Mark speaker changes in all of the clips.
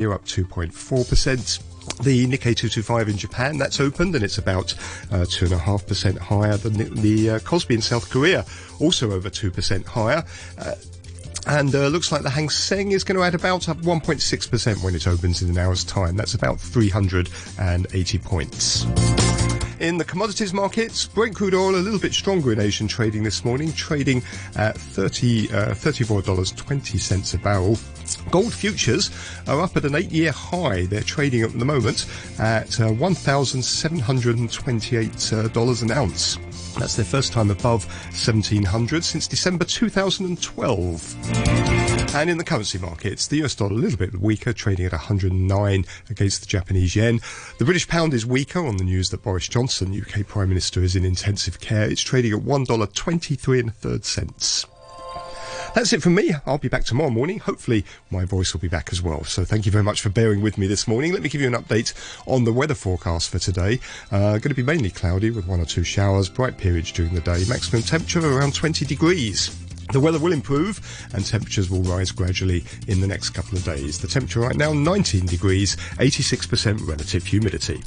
Speaker 1: You're up 2.4%. The Nikkei 225 in Japan, that's opened and it's about uh, 2.5% higher than the, the uh, Kospi in South Korea, also over 2% higher. Uh, and uh, looks like the Hang Seng is going to add about up 1.6% when it opens in an hour's time. That's about 380 points. In the commodities markets, Brent crude oil a little bit stronger in Asian trading this morning, trading at 30, uh, $34.20 a barrel. Gold futures are up at an eight-year high. They're trading at the moment at uh, $1,728 an ounce. That's their first time above 1700 since December 2012. And in the currency markets, the US dollar a little bit weaker, trading at 109 against the Japanese yen. The British pound is weaker on the news that Boris Johnson, UK Prime Minister, is in intensive care. It's trading at $1.23 and a third cents. That's it from me. I'll be back tomorrow morning. Hopefully, my voice will be back as well. So, thank you very much for bearing with me this morning. Let me give you an update on the weather forecast for today. Uh, going to be mainly cloudy with one or two showers, bright periods during the day, maximum temperature around 20 degrees. The weather will improve and temperatures will rise gradually in the next couple of days. The temperature right now 19 degrees, 86% relative humidity.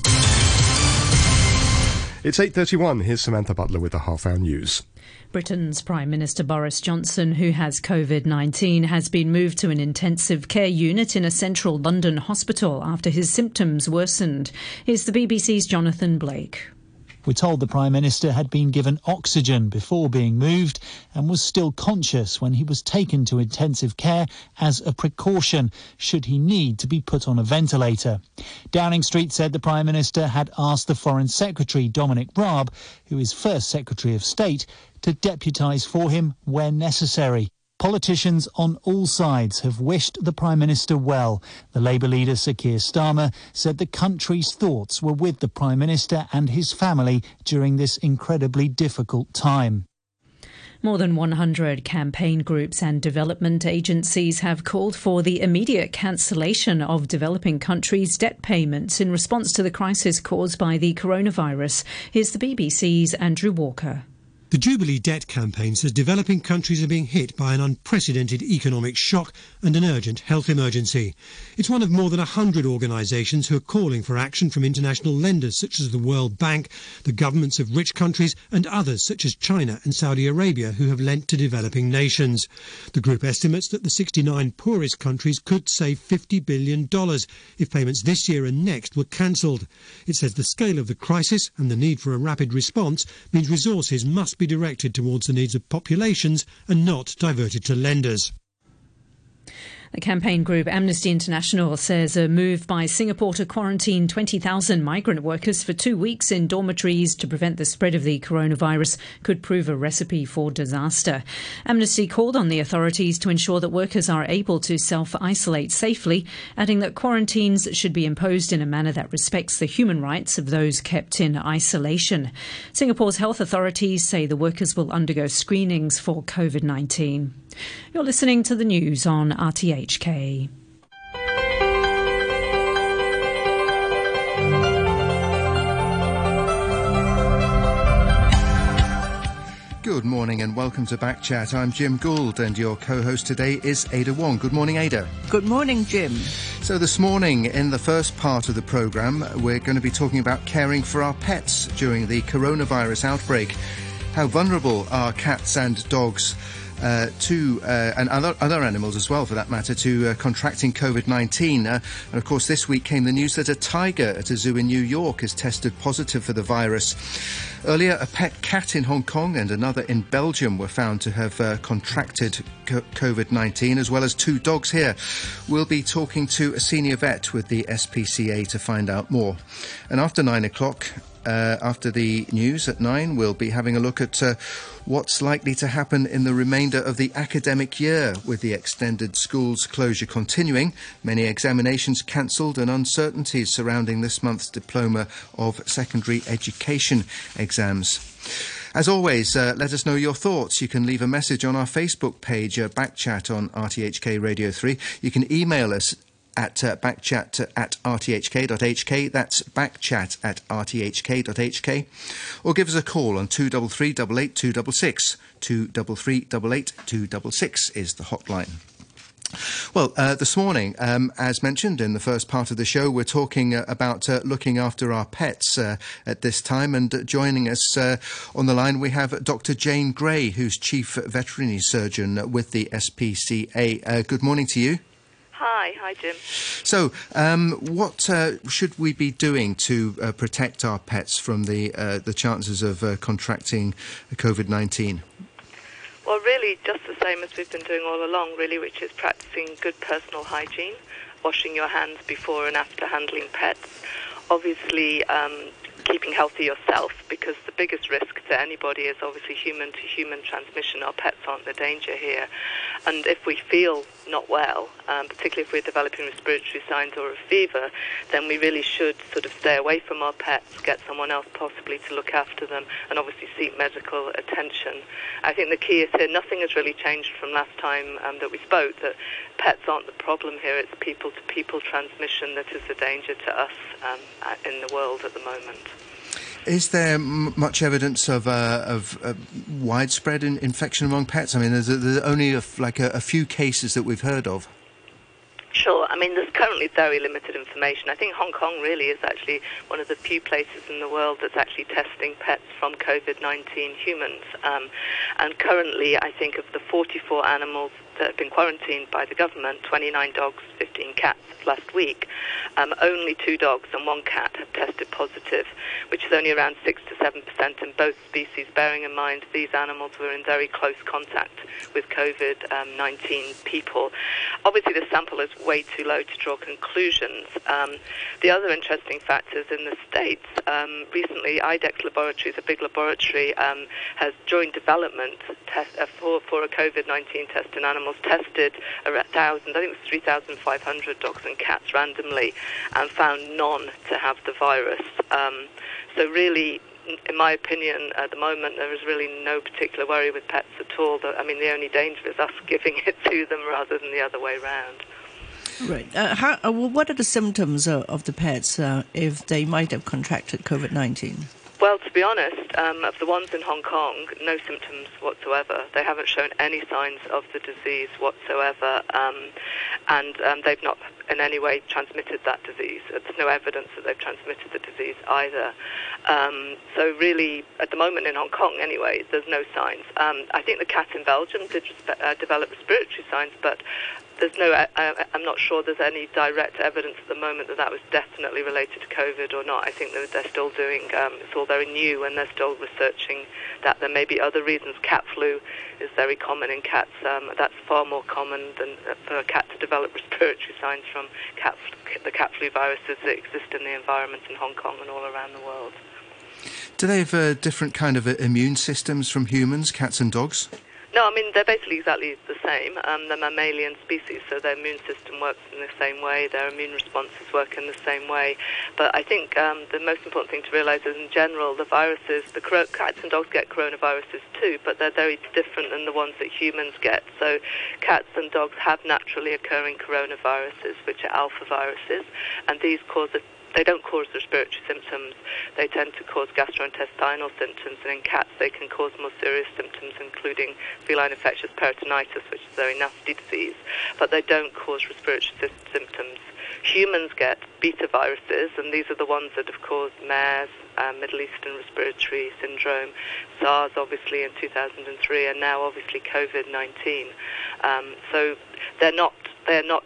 Speaker 1: It's 8:31. Here's Samantha Butler with the half hour news.
Speaker 2: Britain's Prime Minister Boris Johnson, who has COVID 19, has been moved to an intensive care unit in a central London hospital after his symptoms worsened. Here's the BBC's Jonathan Blake.
Speaker 3: We're told the Prime Minister had been given oxygen before being moved and was still conscious when he was taken to intensive care as a precaution should he need to be put on a ventilator. Downing Street said the Prime Minister had asked the Foreign Secretary Dominic Raab, who is First Secretary of State, to deputise for him where necessary. Politicians on all sides have wished the Prime Minister well. The Labour leader Sir Keir Starmer said the country's thoughts were with the Prime Minister and his family during this incredibly difficult time.
Speaker 2: More than 100 campaign groups and development agencies have called for the immediate cancellation of developing countries' debt payments in response to the crisis caused by the coronavirus. Here's the BBC's Andrew Walker.
Speaker 4: The Jubilee debt campaign says developing countries are being hit by an unprecedented economic shock and an urgent health emergency. It's one of more than 100 organisations who are calling for action from international lenders such as the World Bank, the governments of rich countries and others such as China and Saudi Arabia who have lent to developing nations. The group estimates that the 69 poorest countries could save $50 billion if payments this year and next were cancelled. It says the scale of the crisis and the need for a rapid response means resources must be be directed towards the needs of populations and not diverted to lenders.
Speaker 2: The campaign group Amnesty International says a move by Singapore to quarantine 20,000 migrant workers for two weeks in dormitories to prevent the spread of the coronavirus could prove a recipe for disaster. Amnesty called on the authorities to ensure that workers are able to self isolate safely, adding that quarantines should be imposed in a manner that respects the human rights of those kept in isolation. Singapore's health authorities say the workers will undergo screenings for COVID 19. You're listening to the news on RTHK.
Speaker 5: Good morning and welcome to Backchat. I'm Jim Gould and your co-host today is Ada Wong. Good morning, Ada.
Speaker 6: Good morning, Jim.
Speaker 5: So this morning, in the first part of the programme, we're going to be talking about caring for our pets during the coronavirus outbreak. How vulnerable are cats and dogs uh, to uh, and other other animals as well, for that matter, to uh, contracting COVID-19. Uh, and of course, this week came the news that a tiger at a zoo in New York has tested positive for the virus. Earlier, a pet cat in Hong Kong and another in Belgium were found to have uh, contracted COVID 19, as well as two dogs here. We'll be talking to a senior vet with the SPCA to find out more. And after nine o'clock, uh, after the news at nine, we'll be having a look at uh, what's likely to happen in the remainder of the academic year with the extended schools closure continuing, many examinations cancelled, and uncertainties surrounding this month's diploma of secondary education exams. As always, uh, let us know your thoughts. You can leave a message on our Facebook page, uh, Backchat on RTHK Radio 3. You can email us at uh, backchat at rthk.hk. That's backchat at rthk.hk. Or give us a call on 233 88 266. 233 88 266 is the hotline. Well, uh, this morning, um, as mentioned in the first part of the show, we're talking uh, about uh, looking after our pets uh, at this time. And uh, joining us uh, on the line, we have Dr. Jane Gray, who's Chief Veterinary Surgeon with the SPCA. good morning to you.
Speaker 6: Hi, hi, Jim.
Speaker 5: So, um, what should we be doing to protect our pets from the the chances of contracting COVID nineteen?
Speaker 6: Well, really, just the same as we've been doing all along, really, which is practicing good personal hygiene, washing your hands before and after handling pets. Obviously, um, keeping healthy yourself because the biggest risk to anybody is obviously human to human transmission. Our pets aren't the danger here. And if we feel not well, um, particularly if we're developing respiratory signs or a fever, then we really should sort of stay away from our pets, get someone else possibly to look after them, and obviously seek medical attention. I think the key is here nothing has really changed from last time um, that we spoke, that pets aren't the problem here, it's people to people transmission that is the danger to us um, in the world at the moment.
Speaker 5: Is there m- much evidence of, uh, of uh, widespread in- infection among pets? I mean, there's, a, there's only a, like a, a, few cases that we've heard of.
Speaker 6: Sure. I mean, there's currently very limited information. I think Hong Kong really is actually one of the few places in the world that's actually testing pets from COVID-19 humans. Um, and currently, I think of the 44 animals that have been quarantined by the government, 29 dogs, 15 cats last week, um, only two dogs and one cat have tested positive, which is only around 6 to 7% in both species, bearing in mind these animals were in very close contact with COVID-19 um, people. Obviously, the sample is way too low to draw conclusions. Um, the other interesting fact is in the States, um, recently IDEXX Laboratories, a big laboratory, um, has joined development test, uh, for, for a COVID-19 test in animals animals tested a thousand, I think it was 3,500 dogs and cats randomly, and found none to have the virus. Um, so really, in my opinion, at the moment, there is really no particular worry with pets at all. I mean, the only danger is us giving it to them rather than the other way around.
Speaker 7: Right. Uh, how, uh, well, what are the symptoms uh, of the pets uh, if they might have contracted COVID 19?
Speaker 6: Well, to be honest, um, of the ones in Hong Kong, no symptoms whatsoever. They haven't shown any signs of the disease whatsoever, um, and um, they've not in any way transmitted that disease. There's no evidence that they've transmitted the disease either. Um, so really, at the moment in Hong Kong, anyway, there's no signs. Um, I think the cat in Belgium did uh, develop respiratory signs, but there's no, I, am not sure there's any direct evidence at the moment that that was definitely related to COVID or not. I think that they're still doing, um, it's all very new and they're still researching that. There may be other reasons. Cat flu is very common in cats. Um, that's far more common than uh, for a cat to develop respiratory signs from cat, the cat flu viruses that exist in the environment in Hong Kong and all around the world.
Speaker 5: Do they have uh, different kind of uh, immune systems from humans, cats and dogs?
Speaker 6: No, I mean, they're basically exactly the same. Um, they're mammalian species, so their immune system works in the same way, their immune responses work in the same way. But I think um, the most important thing to realize is, in general, the viruses, the cats and dogs get coronaviruses too, but they're very different than the ones that humans get. So cats and dogs have naturally occurring coronaviruses, which are alpha viruses, and these cause a they don't cause respiratory symptoms. They tend to cause gastrointestinal symptoms, and in cats they can cause more serious symptoms, including feline infectious peritonitis, which is a very nasty disease. But they don't cause respiratory symptoms. Humans get beta viruses, and these are the ones that have caused MERS, uh, Middle Eastern Respiratory Syndrome, SARS, obviously in 2003, and now obviously COVID-19. Um, so they're not they're not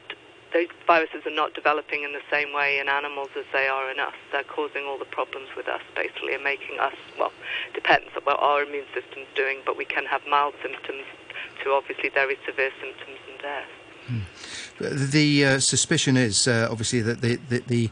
Speaker 6: those viruses are not developing in the same way in animals as they are in us. They're causing all the problems with us, basically, and making us, well, depends on what our immune system's doing, but we can have mild symptoms to obviously very severe symptoms and death.
Speaker 5: Hmm. The uh, suspicion is uh, obviously that the, the, the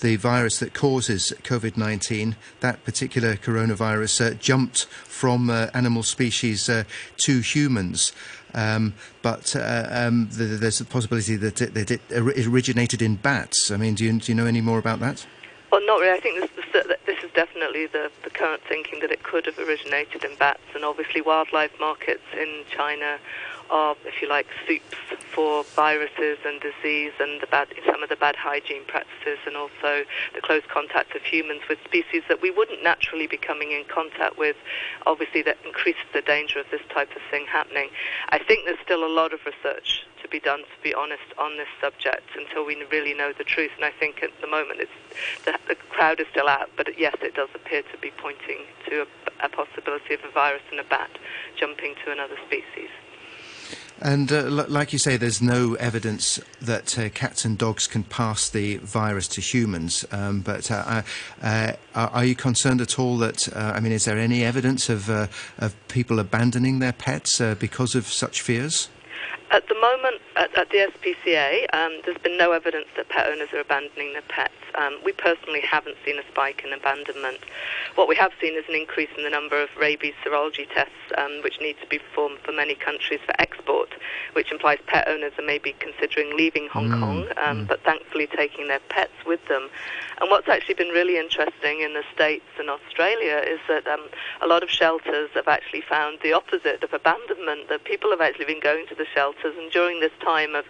Speaker 5: the virus that causes COVID 19, that particular coronavirus, uh, jumped from uh, animal species uh, to humans. Um, but uh, um, the, there's a possibility that it, that it, originated in bats. I mean, do you, do you know any more about that?
Speaker 6: Well, not really. I think this, this is definitely the, the current thinking that it could have originated in bats, and obviously wildlife markets in China are, if you like, soups for viruses and disease and the bad, some of the bad hygiene practices and also the close contact of humans with species that we wouldn't naturally be coming in contact with. Obviously, that increases the danger of this type of thing happening. I think there's still a lot of research to be done, to be honest, on this subject until we really know the truth. And I think at the moment it's the, the crowd is still out, but yes, it does appear to be pointing to a, a possibility of a virus in a bat jumping to another species.
Speaker 5: And uh, l- like you say, there's no evidence that uh, cats and dogs can pass the virus to humans. Um, but uh, uh are you concerned at all that, uh, I mean, is there any evidence of, uh, of people abandoning their pets because of such fears?
Speaker 6: At the moment, at, at the SPCA, um, there's been no evidence that pet owners are abandoning their pets. Um, we personally haven't seen a spike in abandonment. What we have seen is an increase in the number of rabies serology tests, um, which need to be performed for many countries for export, which implies pet owners are maybe considering leaving Hong mm, Kong, um, mm. but thankfully taking their pets with them. And what's actually been really interesting in the States and Australia is that um, a lot of shelters have actually found the opposite of abandonment, that people have actually been going to the shelters, and during this time of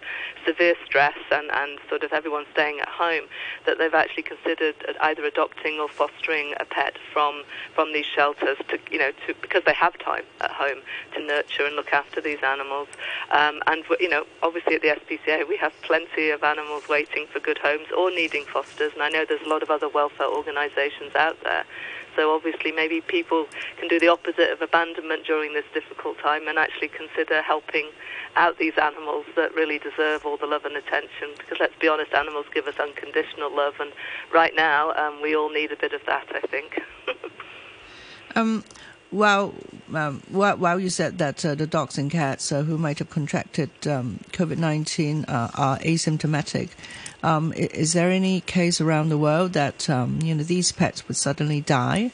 Speaker 6: severe stress and, and sort of everyone staying at home, that they've actually considered either adopting or fostering a pet from from these shelters to you know to because they have time at home to nurture and look after these animals. Um, and you know obviously at the SPCA we have plenty of animals waiting for good homes or needing fosters, and I know there's a lot of other welfare organisations out there so obviously, maybe people can do the opposite of abandonment during this difficult time and actually consider helping out these animals that really deserve all the love and attention. Because let's be honest, animals give us unconditional love, and right now um, we all need a bit of that. I think.
Speaker 7: um, well, um, while, you said that uh, the dogs and cats uh, who might have contracted um, COVID 19 uh, are asymptomatic, um, is there any case around the world that um, you know these pets would suddenly die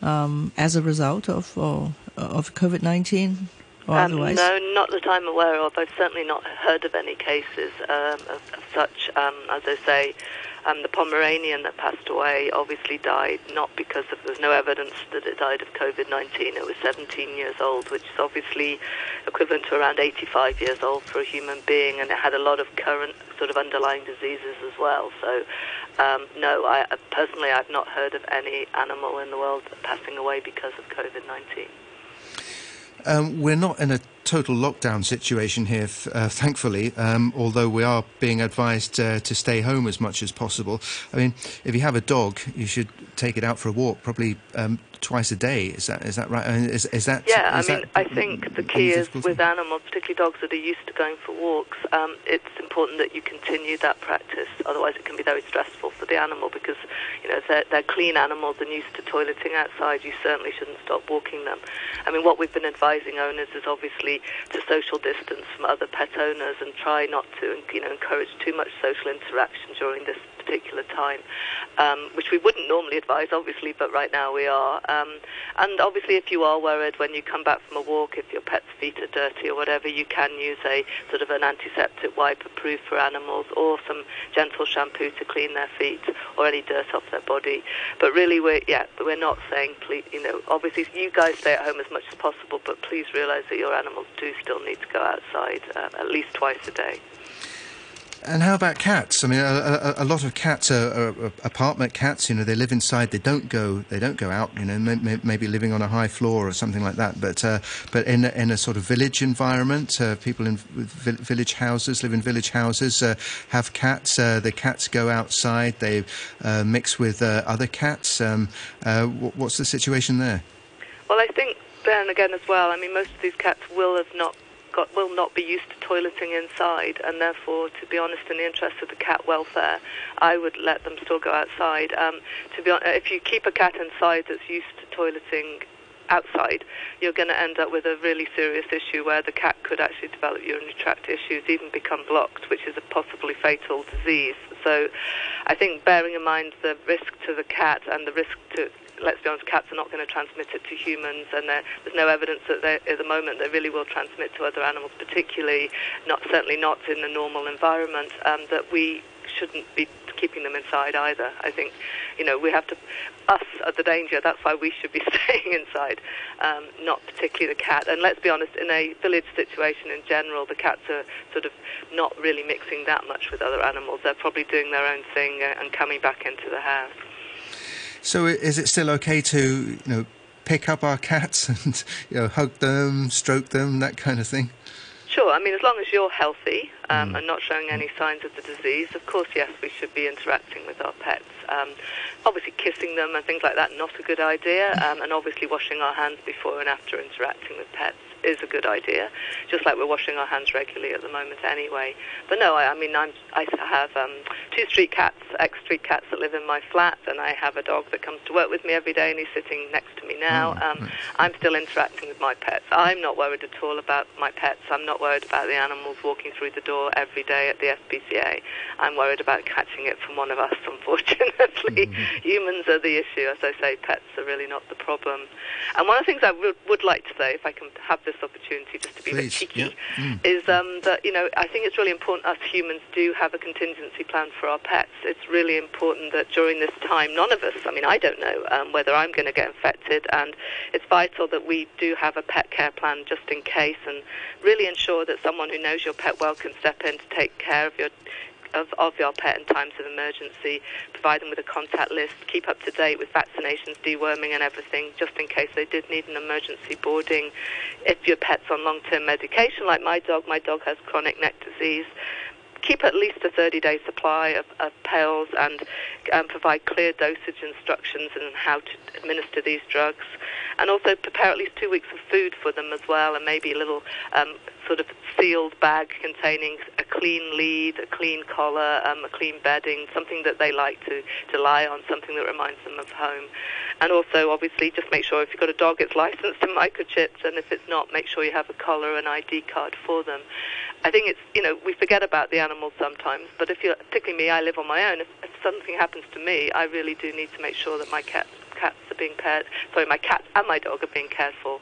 Speaker 7: um, as a result of or, of COVID nineteen? Or um, otherwise?
Speaker 6: No, not that I'm aware of. I've certainly not heard of any cases um, of, of, such. Um, as I say, um, the Pomeranian that passed away obviously died not because of, there's no evidence that it died of COVID 19. It was 17 years old, which is obviously equivalent to around 85 years old for a human being, and it had a lot of current sort of underlying diseases as well. So, um, no, I personally I've not heard of any animal in the world passing away because of COVID 19.
Speaker 5: Um, we're not in a total lockdown situation here, uh, thankfully, um, although we are being advised uh, to stay home as much as possible. I mean, if you have a dog, you should take it out for a walk, probably um, twice a day. Is that is that right? Is, is that
Speaker 6: yeah?
Speaker 5: Is
Speaker 6: I mean, I think the key is with animals, particularly dogs that are used to going for walks. Um, it's important that you continue that practice. Otherwise, it can be very stressful for the animal because you know they're, they're clean animals and used to toileting outside. You certainly shouldn't stop walking them. I mean, what we've been advising owners is obviously to social distance from other pet owners and try not to you know encourage too much social interaction during this particular time, um, which we wouldn't normally advise, obviously, but right now we are. Um, and obviously, if you are worried when you come back from a walk, if your pet's feet are dirty or whatever, you can use a sort of an antiseptic wipe approved for animals or some gentle shampoo to clean their feet or any dirt off their body. But really, we're yeah, we're not saying please, you know, obviously you guys stay at home as much as possible, but please realise that your animals do still need to go outside uh, at least twice a day.
Speaker 5: And how about cats? I mean, a, a, a lot of cats are, are, apartment cats. You know, they live inside. They don't go. They don't go out. You know, may, maybe living on a high floor or something like that. But uh, but in in a sort of village environment, uh, people in village houses live in village houses. Uh, have cats. Uh, the cats go outside. They uh, mix with uh, other cats. Um, what's the situation there?
Speaker 6: Well, I think then again as well. I mean, most of these cats will have not got, will not be used to toileting inside, and therefore, to be honest, in the interest of the cat welfare, I would let them still go outside. Um, to be honest, if you keep a cat inside that's used to toileting outside, you're going to end up with a really serious issue where the cat could actually develop urinary tract issues, even become blocked, which is a possibly fatal disease. So I think bearing in mind the risk to the cat and the risk to let's be honest, cats are not going to transmit it to humans, and there's no evidence that at the moment they really will transmit to other animals, particularly not certainly not in the normal environment. Um, that we shouldn't be keeping them inside either. I think, you know, we have to, us are the danger. That's why we should be staying inside, um, not particularly the cat. And let's be honest, in a village situation in general, the cats are sort of not really mixing that much with other animals. They're probably doing their own thing uh, and coming back into the house.
Speaker 5: So is it still okay to, you know, pick up our cats and you know hug them, stroke them, that kind of thing?
Speaker 6: Sure. I mean, as long as you're healthy um, mm. and not showing any signs of the disease, of course, yes, we should be interacting with our pets. Um, obviously, kissing them and things like that, not a good idea. Um, and obviously, washing our hands before and after interacting with pets is a good idea, just like we're washing our hands regularly at the moment anyway. But no, I, I mean, I'm, I have um, two street cats, ex-street cats that live in my flat, and I have a dog that comes to work with me every day, and he's sitting next to me now. Mm, um, I'm still interacting with my pets. I'm not worried at all about my pets. I'm not worried about the animals walking through the door every day at the SPCA. I'm worried about catching it from one of us, unfortunately. Mm-hmm. Humans are the issue. As I say, pets are really not the problem. And one of the things I would, would like to say, if I can have this opportunity just to be
Speaker 5: Please.
Speaker 6: a bit cheeky,
Speaker 5: yeah. mm.
Speaker 6: is um, that, you know, I think it's really important us humans do have a contingency plan for our pets. It's really important that during this time, none of us, I mean, I don't know um, whether I'm going to get infected, and it's vital that we do have a pet care plan just in case and really ensure that someone who knows your pet well can step in to take care of your of, of your pet in times of emergency, provide them with a contact list, keep up to date with vaccinations, deworming and everything, just in case they did need an emergency boarding. If your pet's on long-term medication, like my dog, my dog has chronic neck disease, keep at least a 30-day supply of, of pills and um, provide clear dosage instructions and how to administer these drugs. And also prepare at least two weeks of food for them as well and maybe a little um, sort of sealed bag containing a clean lead, a clean collar, um, a clean bedding, something that they like to, to lie on, something that reminds them of home. And also, obviously, just make sure if you've got a dog, it's licensed and microchipped, and if it's not, make sure you have a collar and ID card for them. I think it's, you know, we forget about the animals sometimes, but if you're, particularly me, I live on my own. If, if something happens to me, I really do need to make sure that my cats, cats are being cared, sorry, my cat and my dog are being cared for.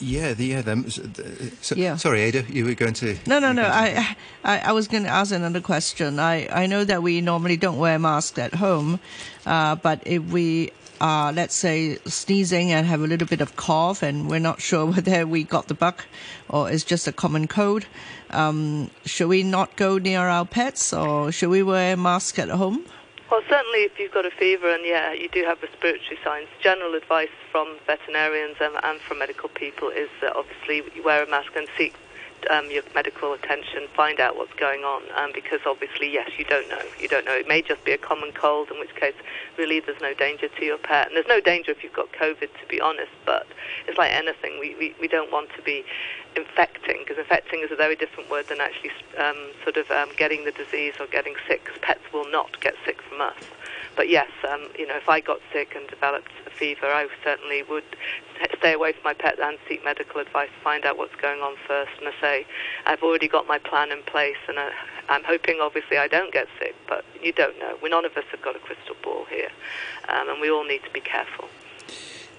Speaker 5: Yeah, the, yeah, them. So, yeah. Sorry, Ada, you were going to.
Speaker 7: No, no, no. I, I, I was going to ask another question. I, I know that we normally don't wear masks at home, uh, but if we are, let's say, sneezing and have a little bit of cough, and we're not sure whether we got the bug or it's just a common cold, um, should we not go near our pets, or should we wear a mask at home?
Speaker 6: Well, certainly if you've got a fever and, yeah, you do have respiratory signs, general advice from veterinarians and, and from medical people is that obviously you wear a mask and seek um, your medical attention, find out what's going on, um, because obviously, yes, you don't know. You don't know. It may just be a common cold, in which case, really, there's no danger to your pet. And there's no danger if you've got COVID, to be honest, but it's like anything. We, we, we don't want to be infecting, because infecting is a very different word than actually um, sort of um, getting the disease or getting sick, because pets will not get sick from us. But yes, um, you know, if I got sick and developed a fever, I certainly would stay away from my pet and seek medical advice, find out what's going on first. And I say, I've already got my plan in place, and I, I'm hoping, obviously, I don't get sick, but you don't know. We, none of us have got a crystal ball here, um, and we all need to be careful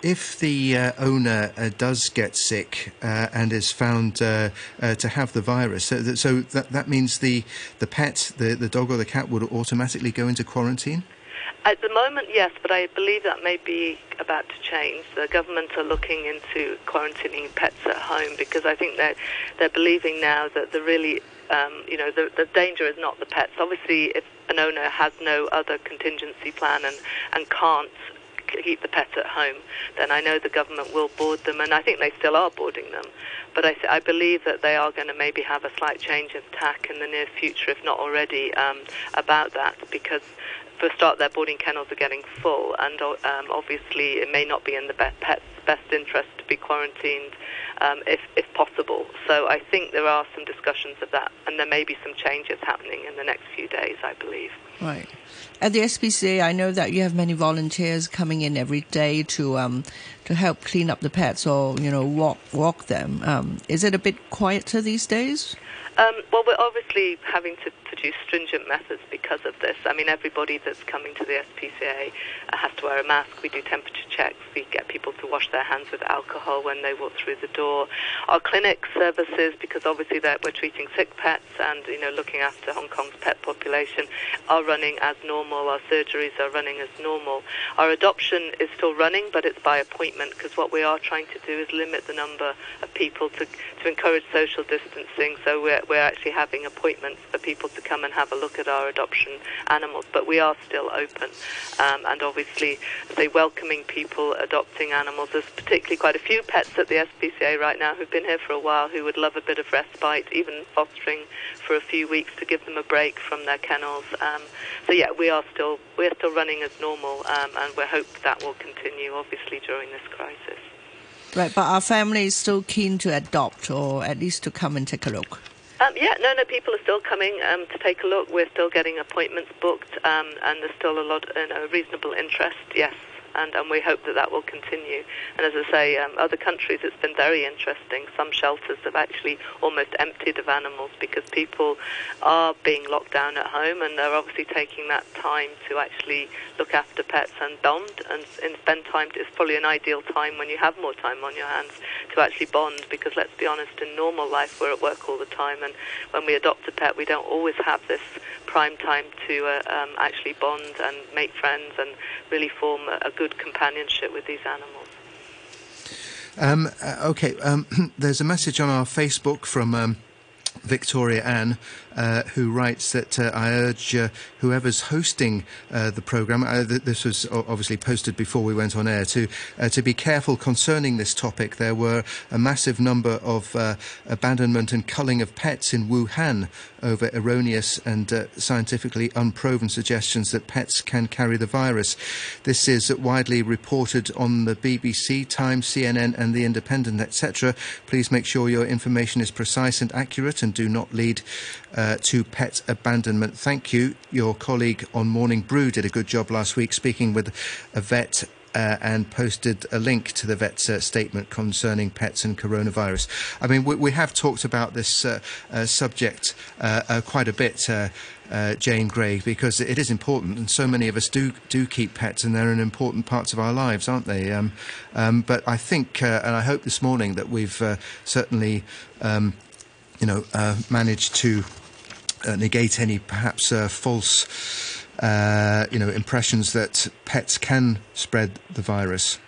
Speaker 5: if the uh, owner uh, does get sick uh, and is found uh, uh, to have the virus, so, that, so that, that means the, the pet, the, the dog or the cat, would automatically go into quarantine?
Speaker 6: At the moment, yes, but I believe that may be about to change. The government are looking into quarantining pets at home because I think they're, they're believing now that the really, um, you know, the, the danger is not the pets. Obviously, if an owner has no other contingency plan and, and can't keep the pet at home, then I know the government will board them, and I think they still are boarding them. But I, I believe that they are going to maybe have a slight change of tack in the near future, if not already, um, about that, because for a start, their boarding kennels are getting full, and um, obviously it may not be in the pet's best interest to be quarantined um, if, if possible. So I think there are some discussions of that, and there may be some changes happening in the next few days, I believe.
Speaker 7: Right. At the SPCA, I know that you have many volunteers coming in every day to um, to help clean up the pets or you know walk walk them. Um, is it a bit quieter these days?
Speaker 6: Um, well, we're obviously having to produce stringent methods because of this. I mean, everybody that's coming to the SPCA has to wear a mask. We do temperature checks. We get people to wash their hands with alcohol when they walk through the door. Our clinic services, because obviously we're treating sick pets, and you know looking after Hong Kong's pet population are running as normal. Our surgeries are running as normal. Our adoption is still running, but it's by appointment because what we are trying to do is limit the number of people to to encourage social distancing. So we're we're actually having appointments for people to come and have a look at our adoption animals, but we are still open, um, and obviously, say welcoming people adopting animals. There's particularly quite a few pets at the SPCA right now who've been here for a while who would love a bit of respite, even fostering for a few weeks to give them a break from their kennels. Um, so yeah, we are still we're still running as normal, um, and we hope that will continue, obviously, during this crisis.
Speaker 7: Right, but our family is still keen to adopt, or at least to come and take a look.
Speaker 6: Um, yeah, no, no, people are still coming um, to take a look. We're still getting appointments booked, um, and there's still a lot, you know, reasonable interest. Yes and, and we hope that that will continue. And as I say, um, other countries, it's been very interesting. Some shelters have actually almost emptied of animals because people are being locked down at home, and they're obviously taking that time to actually look after pets and bond and, and spend time. It's probably an ideal time when you have more time on your hands to actually bond because let's be honest, in normal life we're at work all the time, and when we adopt a pet, we don't always have this prime time to uh, um, actually bond and make friends and really form a, a good companionship with these animals.
Speaker 5: Um, uh, okay, um, there's a message on our Facebook from um, Victoria Ann, uh, who writes that uh, I urge uh, whoever's hosting uh, the programme, uh, th- this was obviously posted before we went on air, to to be careful concerning this topic. There were a massive number of abandonment and culling of pets in Wuhan over erroneous and scientifically unproven suggestions that pets can carry the virus. This is widely reported on the BBC, Times, CNN, and The Independent, etc. Please make sure your information is precise and accurate and do not lead uh, to pet abandonment. Thank you. Your colleague on Morning Brew did a good job last week speaking with a vet uh, and posted a link to the vet's uh, statement concerning pets and coronavirus. I mean, we, we have talked about this uh, uh subject uh, uh, quite a bit. Jane Gray, because it is important, and so many of us do do keep pets, and they're an important parts of our lives, aren't they? Um, um, but I think, and I hope this morning that we've certainly, um, you know, managed to negate any perhaps uh, false, uh, you know, impressions that pets can spread the virus.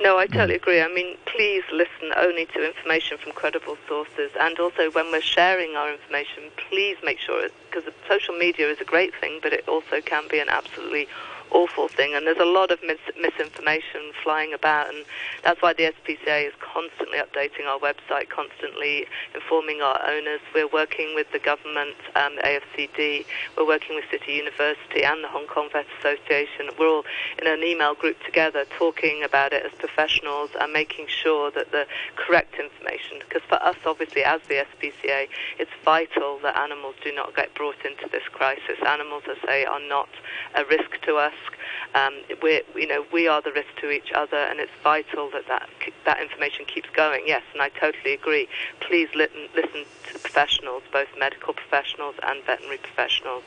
Speaker 6: No, I totally mm. agree. I mean, please listen only to information from credible sources. And also, when we're sharing our information, please make sure, because social media is a great thing, but it also can be an absolutely awful thing. And there's a lot of mis- misinformation flying about, and that's why the SPCA is constantly updating our website, constantly informing our owners. We're working with the government, um, AFCD, we're working with City University and the Hong Kong Vet Association. We're all in an email group together talking about it as professionals and making sure that the correct information, because for us, obviously, as the SPCA, it's vital that animals do not get brought into this crisis. Animals, I say, are not a risk to us risk. Um, we you know, we are the risk to each other, and it's vital that that, that information keeps going. Yes, and I totally agree. Please listen, listen to professionals, both medical professionals and veterinary professionals,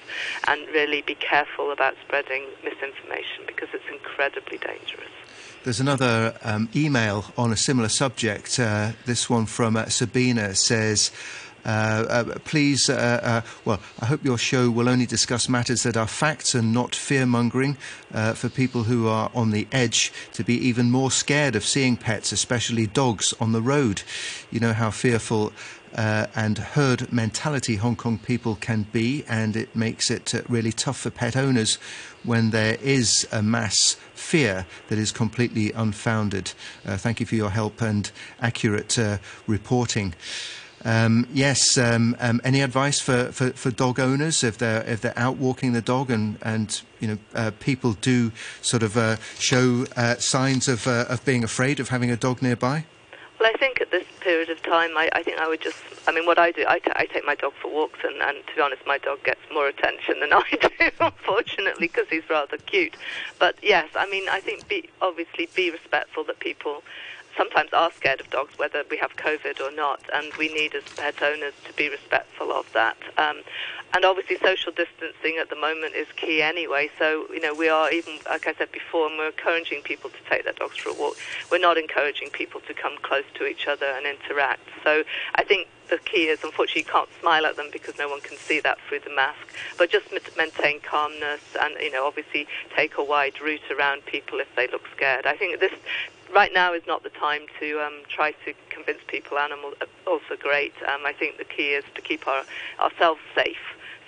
Speaker 6: and really be careful about spreading misinformation because it's incredibly dangerous.
Speaker 5: There's another um, email on a similar subject. Uh, this one from uh, Sabina says. Uh, uh, please, uh, well, I hope your show will only discuss matters that are facts and not fear mongering for people who are on the edge to be even more scared of seeing pets, especially dogs, on the road. You know how fearful. Uh, and herd mentality Hong Kong people can be, and it makes it uh, really tough for pet owners when there is a mass fear that is completely unfounded. Uh, thank you for your help and accurate reporting. Um, yes. Um, um, any advice for, for, for, dog owners if they're if they're out walking the dog and and you know uh, people do sort of uh, show uh, signs of uh, of being afraid of having a dog nearby?
Speaker 6: Well, I think at this period of time, I, I think I would just. I mean, what I do, I, t- I take my dog for walks, and, and to be honest, my dog gets more attention than I do, unfortunately, because he's rather cute. But yes, I mean, I think be, obviously be respectful that people sometimes are scared of dogs, whether we have COVID or not, and we need as pet owners to be respectful of that. Um, and obviously, social distancing at the moment is key anyway. So, you know, we are even, like I said before, and we're encouraging people to take their dogs for a walk. We're not encouraging people to come close to each other and interact. So, I think the key is, unfortunately, you can't smile at them because no one can see that through the mask. But just maintain calmness and, you know, obviously take a wide route around people if they look scared. I think this right now is not the time to um, try to convince people animals are also great. Um, I think the key is to keep our, ourselves safe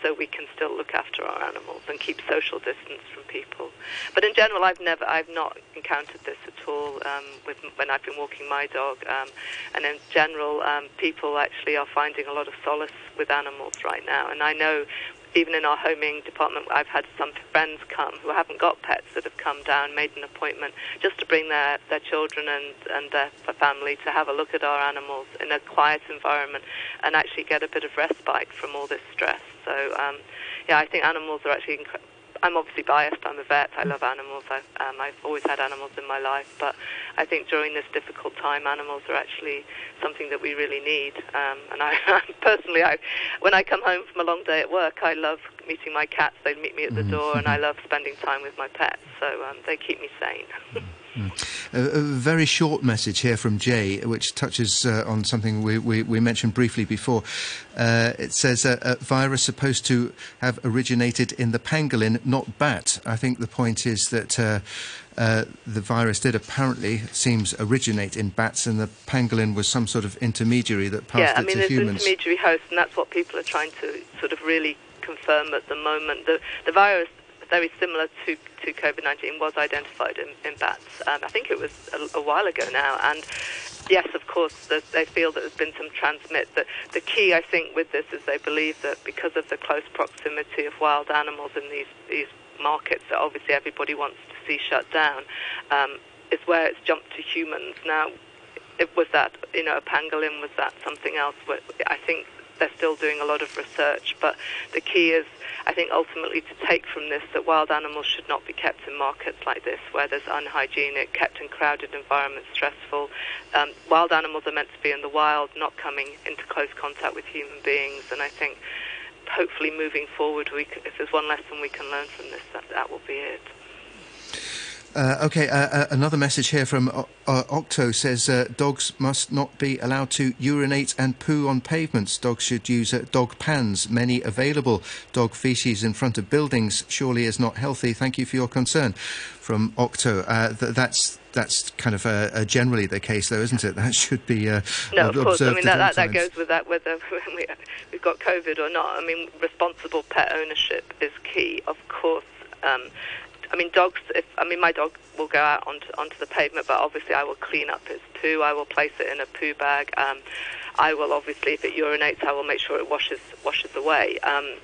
Speaker 6: so we can still look after our animals and keep social distance from people. But in general, I've never, I've not encountered this at all um, with when I've been walking my dog. Um, and in general, um, people actually are finding a lot of solace with animals right now. And I know even in our homing department, I've had some friends come who haven't got pets that have come down, made an appointment just to bring their, their children and, and their family to have a look at our animals in a quiet environment and actually get a bit of respite from all this stress. So, um, yeah, I think animals are actually. Inc- I'm obviously biased. I'm a vet. I love animals. I've, um, I've always had animals in my life, but I think during this difficult time, animals are actually something that we really need. Um, and I personally, I, when I come home from a long day at work, I love meeting my cats. They meet me at the mm-hmm. door, and I love spending time with my pets. So um, they keep me sane.
Speaker 5: Mm. A, a, very short message here from Jay, which touches uh, on something we, we, we, mentioned briefly before. Uh, it says uh, a virus supposed to have originated in the pangolin, not bat. I think the point is that uh, uh, the virus did apparently seems originate in bats, and the pangolin was some sort of intermediary that passed
Speaker 6: yeah,
Speaker 5: it I
Speaker 6: mean,
Speaker 5: to
Speaker 6: humans. Yeah, I mean, it's an intermediary host, and that's what people are trying to sort of really confirm at the moment. The, the virus very similar to, to COVID-19 was identified in, in bats. Um, I think it was a, a, while ago now. And yes, of course, they feel that there's been some transmit. The, the key, I think, with this is they believe that because of the close proximity of wild animals in these, these markets that obviously everybody wants to see shut down, um, is where it's jumped to humans. Now, it was that, you know, a pangolin, was that something else? I think they're still doing a lot of research, but the key is, I think, ultimately to take from this that wild animals should not be kept in markets like this, where there's unhygienic, kept in crowded environments, stressful. Um, wild animals are meant to be in the wild, not coming into close contact with human beings, and I think hopefully moving forward, we, if there's one lesson we can learn from this, that, that will be it.
Speaker 5: Uh, okay, uh, uh, another message here from uh, uh, Octo says uh, dogs must not be allowed to urinate and poo on pavements. Dogs should use dog pans, many available. Dog feces in front of buildings surely is not healthy. Thank you for your concern. From Octo, th- that's that's kind of generally the case, though, isn't it? That should be
Speaker 6: no, of course. I mean that, that, that, goes with that whether we, we've got COVID or not. I mean, responsible pet ownership is key, of course. Um, I mean, dogs. If I mean, my dog will go out onto onto the pavement, but obviously I will clean up his poo. I will place it in a poo bag. Um, I will obviously, if it urinates, I will make sure it washes washes away. Um,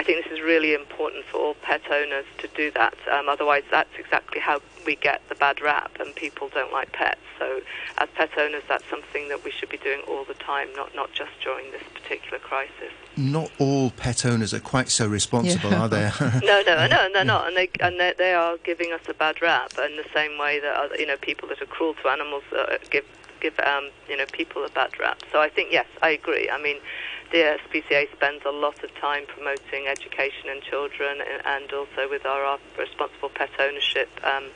Speaker 6: I think this is really important for all pet owners to do that. Um, otherwise, that's exactly how we get the bad rap, and people don't like pets. So, as pet owners, that's something that we should be doing all the time, not not just during this particular crisis.
Speaker 5: Not all pet owners are quite so responsible,
Speaker 6: yeah.
Speaker 5: are they?
Speaker 6: no, no, no, and they're not, and they and they, they are giving us a bad rap in the same way that other, you know people that are cruel to animals uh, give give um, you know people a bad rap. So I think yes, I agree. I mean the SPCA spends a lot of time promoting education in children and also with our, our responsible pet ownership um,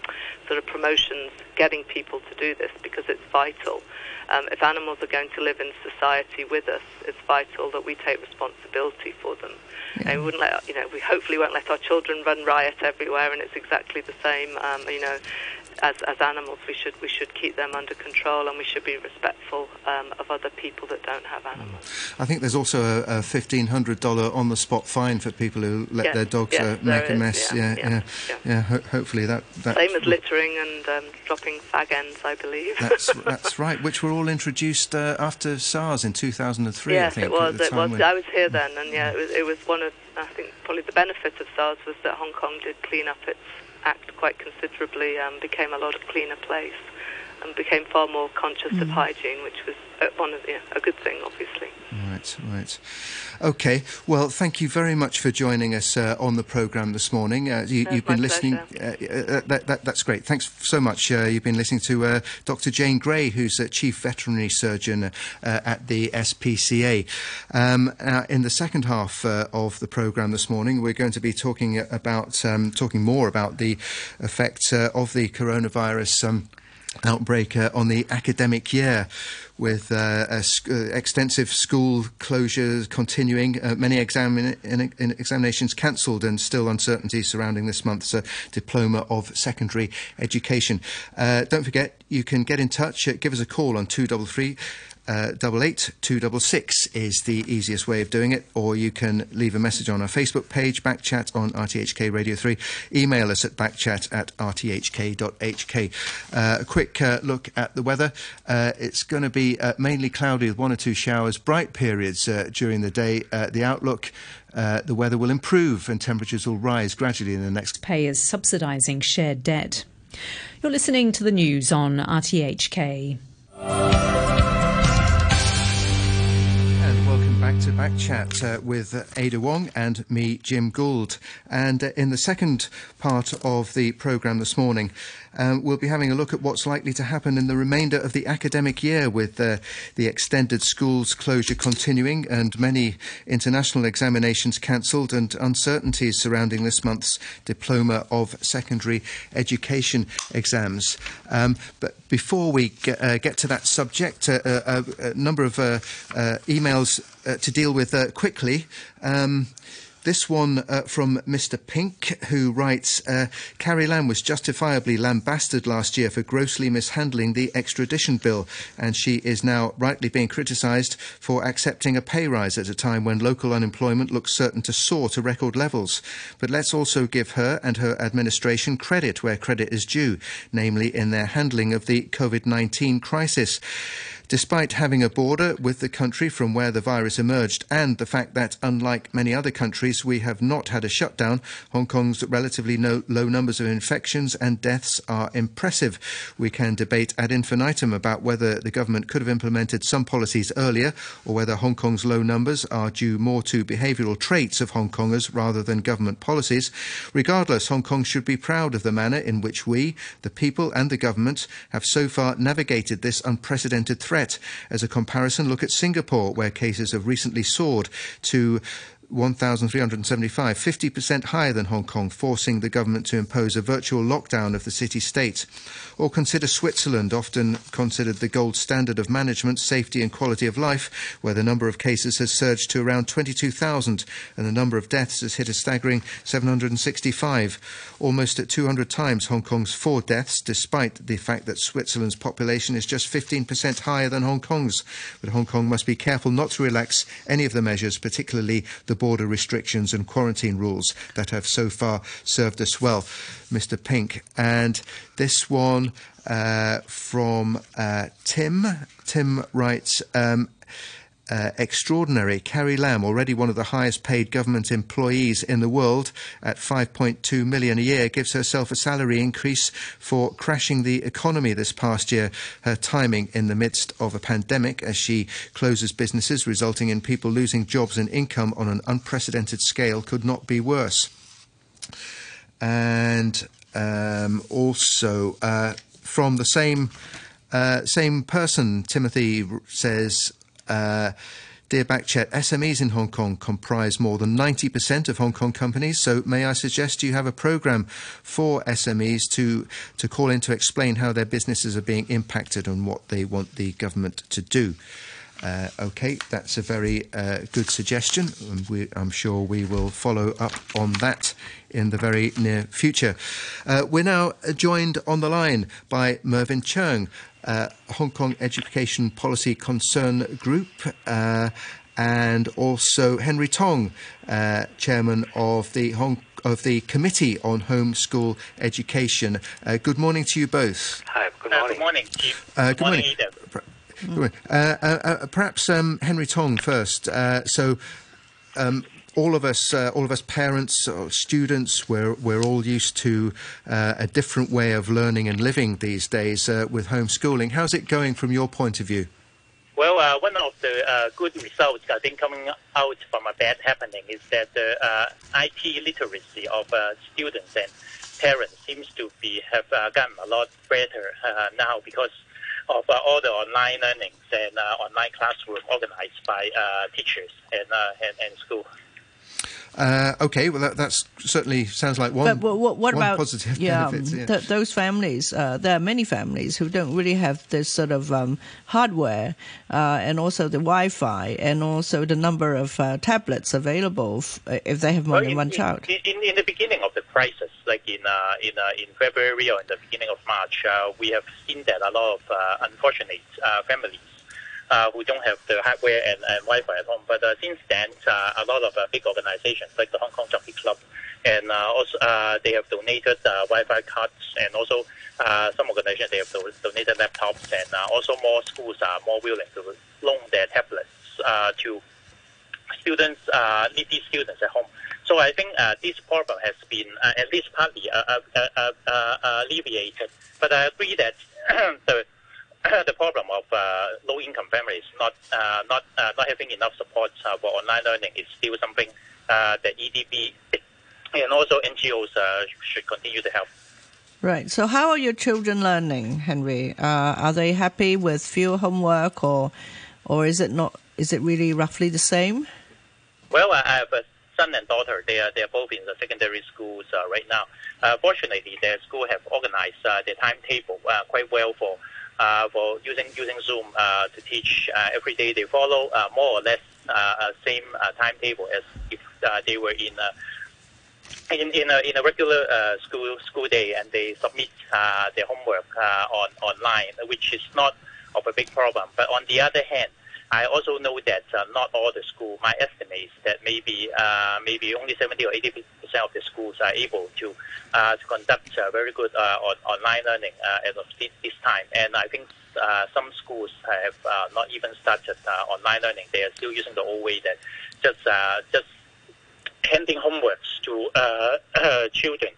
Speaker 6: sort of promotions, getting people to do this because it's vital. Um, if animals are going to live in society with us, it's vital that we take responsibility for them. Yeah. And we wouldn't let, you know, we hopefully won't let our children run riot everywhere, and it's exactly the same. Um, you know, as, as animals, we should we should keep them under control, and we should be respectful um, of other people that don't have animals.
Speaker 5: I think there's also a, a fifteen hundred dollar on the spot fine for people who let
Speaker 6: yes,
Speaker 5: their dogs
Speaker 6: yes,
Speaker 5: uh, make a mess.
Speaker 6: Yeah,
Speaker 5: yeah, yeah. yeah. yeah ho- hopefully that, that
Speaker 6: same as littering and um, dropping fag ends, I believe.
Speaker 5: that's that's right. Which were all introduced uh, after SARS in two thousand and three.
Speaker 6: Yes,
Speaker 5: I think,
Speaker 6: it was. It was. I was here then, and yeah, it was. It was one of I think probably the benefit of SARS was that Hong Kong did clean up its act quite considerably, um, became a lot of cleaner place, and became far more conscious mm. of hygiene, which was uh, one of, yeah, a good thing, obviously.
Speaker 5: Right. Right, right. Okay. Well, thank you very much for joining us uh, on the programme this morning. Uh, you, have been listening. Uh, uh, that, that, that's great. Thanks so much. Uh, you've been listening to uh, Dr. Jane Gray, who's a Chief Veterinary Surgeon at the SPCA. Um, in the second half of the programme this morning, we're going to be talking about um, talking more about the effects of the coronavirus. Um, outbreak uh, on the academic year with uh, sc- uh, extensive school closures continuing, uh, many exam- examinations cancelled, and still uncertainty surrounding this month's uh, diploma of secondary education. Uh, don't forget, you can get in touch. give us a call on 233 uh, double eight two double six is the easiest way of doing it, or you can leave a message on our Facebook page, Backchat on RTHK Radio 3. Email us at backchat at rthk.hk. Uh, a quick uh, look at the weather. Uh, it's going to be uh, mainly cloudy with one or two showers, bright periods uh, during the day. the outlook. the weather will improve and temperatures will rise gradually in the next.
Speaker 2: Payers subsidising shared debt. You're listening to the news on RTHK.
Speaker 5: Back to Backchat uh, with Ada Wong and me, Jim Gould. And uh, in the second part of the programme this morning, um, we'll be having a look at what's likely to happen in the remainder of the academic year with uh, the extended schools closure continuing and many international examinations cancelled and uncertainties surrounding this month's Diploma of Secondary Education exams. Um, but before we get, uh, get, to that subject, uh, uh a number of uh, uh, to deal with quickly. Um, this one uh, from Mr. Pink, who writes uh, Carrie Lam was justifiably lambasted last year for grossly mishandling the extradition bill, and she is now rightly being criticised for accepting a pay rise at a time when local unemployment looks certain to soar to record levels. But let's also give her and her administration credit where credit is due, namely in their handling of the COVID 19 crisis. Despite having a border with the country from where the virus emerged and the fact that, unlike many other countries, we have not had a shutdown, Hong Kong's relatively no, low numbers of infections and deaths are impressive. We can debate ad infinitum about whether the government could have implemented some policies earlier or whether Hong Kong's low numbers are due more to behavioural traits of Hong Kongers rather than government policies. Regardless, Hong Kong should be proud of the manner in which we, the people and the government, have so far navigated this unprecedented threat threat. As a comparison, look at Singapore, where cases have recently soared to 1,375, 50% higher than Hong Kong, forcing the government to impose a virtual lockdown of the city state. Or consider Switzerland, often considered the gold standard of management, safety, and quality of life, where the number of cases has surged to around 22,000 and the number of deaths has hit a staggering 765, almost at 200 times Hong Kong's four deaths, despite the fact that Switzerland's population is just 15% higher than Hong Kong's. But Hong Kong must be careful not to relax any of the measures, particularly the border restrictions and quarantine rules that have so far served us well, Mr. Pink. And this one uh, from uh, Tim. Tim writes, um, uh, extraordinary. Carrie Lam, already one of the highest paid government employees in the world at 5.2 million a year, gives herself a salary increase for crashing the economy this past year. Her timing in the midst of a pandemic as she closes businesses, resulting in people losing jobs and income on an unprecedented scale, could not be worse. And um, also uh, from the same. Uh, same person, Timothy says, uh, Dear Backchat, SMEs in Hong Kong comprise more than 90% of Hong Kong companies, so may I suggest you have a program for SMEs to, to call in to explain how their businesses are being impacted and what they want the government to do. Uh, okay, that's a very uh, good suggestion, and we, I'm sure we will follow up on that in the very near future. Uh, we're now joined on the line by Mervyn Cheung, uh, Hong Kong Education Policy Concern Group. Uh, and also Henry Tong, uh, chairman of the Hong of the Committee on Homeschool Education. Uh, good morning to you both.
Speaker 8: Hi, good morning. good morning.
Speaker 5: Uh, good, good morning. morning. Good morning. perhaps um, Henry Tong first. so, um, all of us, uh, all of us parents or students, we're, we're all used to uh, a different way of learning and living these days uh, with homeschooling. How's it going from your point of view?
Speaker 8: Well, uh, one of the uh, good results I think coming out from a bad happening is that the uh, IT literacy of uh, students and parents seems to be have uh, gotten a lot better uh, now because of uh, all the online learnings and uh, online classroom organized by uh, teachers and, and, and school.
Speaker 5: Uh, okay, well, that that's certainly sounds like one.
Speaker 7: But what, what
Speaker 5: one
Speaker 7: about
Speaker 5: positive
Speaker 7: yeah,
Speaker 5: benefit, yeah.
Speaker 7: Th- those families? Uh, there are many families who don't really have this sort of um, hardware, uh, and also the Wi-Fi, and also the number of uh, tablets available f- uh, if they have more
Speaker 8: well,
Speaker 7: than
Speaker 8: in,
Speaker 7: one
Speaker 8: in,
Speaker 7: child.
Speaker 8: In, in the beginning of the crisis, like in uh, in in February or in the beginning of March, we have seen that a lot of unfortunate families uh, who don't have the hardware and, and Wi-Fi at home. But uh, since then, uh, a lot of uh, big organizations like the Hong Kong Jockey Club, and uh, also uh, they have donated Wi-Fi cards, and also some organizations they have do- donated laptops, and also more schools are more willing to loan their tablets to students, uh, needy students at home. So I think uh, this problem has been uh, at least partly uh, alleviated. But I agree that the the problem of uh, low-income families not uh, not uh, not having enough support uh, for online learning is still something uh, that EDB and also NGOs uh, should continue to help.
Speaker 7: Right. So, how are your children learning, Henry? are they happy with few homework, or or is it not? Is it really roughly the same?
Speaker 8: Well, I have a son and daughter. They are they are both in the secondary schools right now. fortunately, their school have organized the timetable quite well for uh, for using using Zoom uh, to teach uh, every day. They follow uh, more or less uh, uh, same uh, timetable as if uh, they were in a in, in a in a regular uh, school school day, and they submit uh, their homework uh, on online, which is not of a big problem. But on the other hand, I also know that uh, not all the school. My estimate is that maybe uh, maybe only 70 or 80 percent of the schools are able to uh, to conduct uh, very good uh, on, online learning uh, as of this, this time. And I think uh, some schools have not even started online learning. They are still using the old way that just just handing homeworks to children.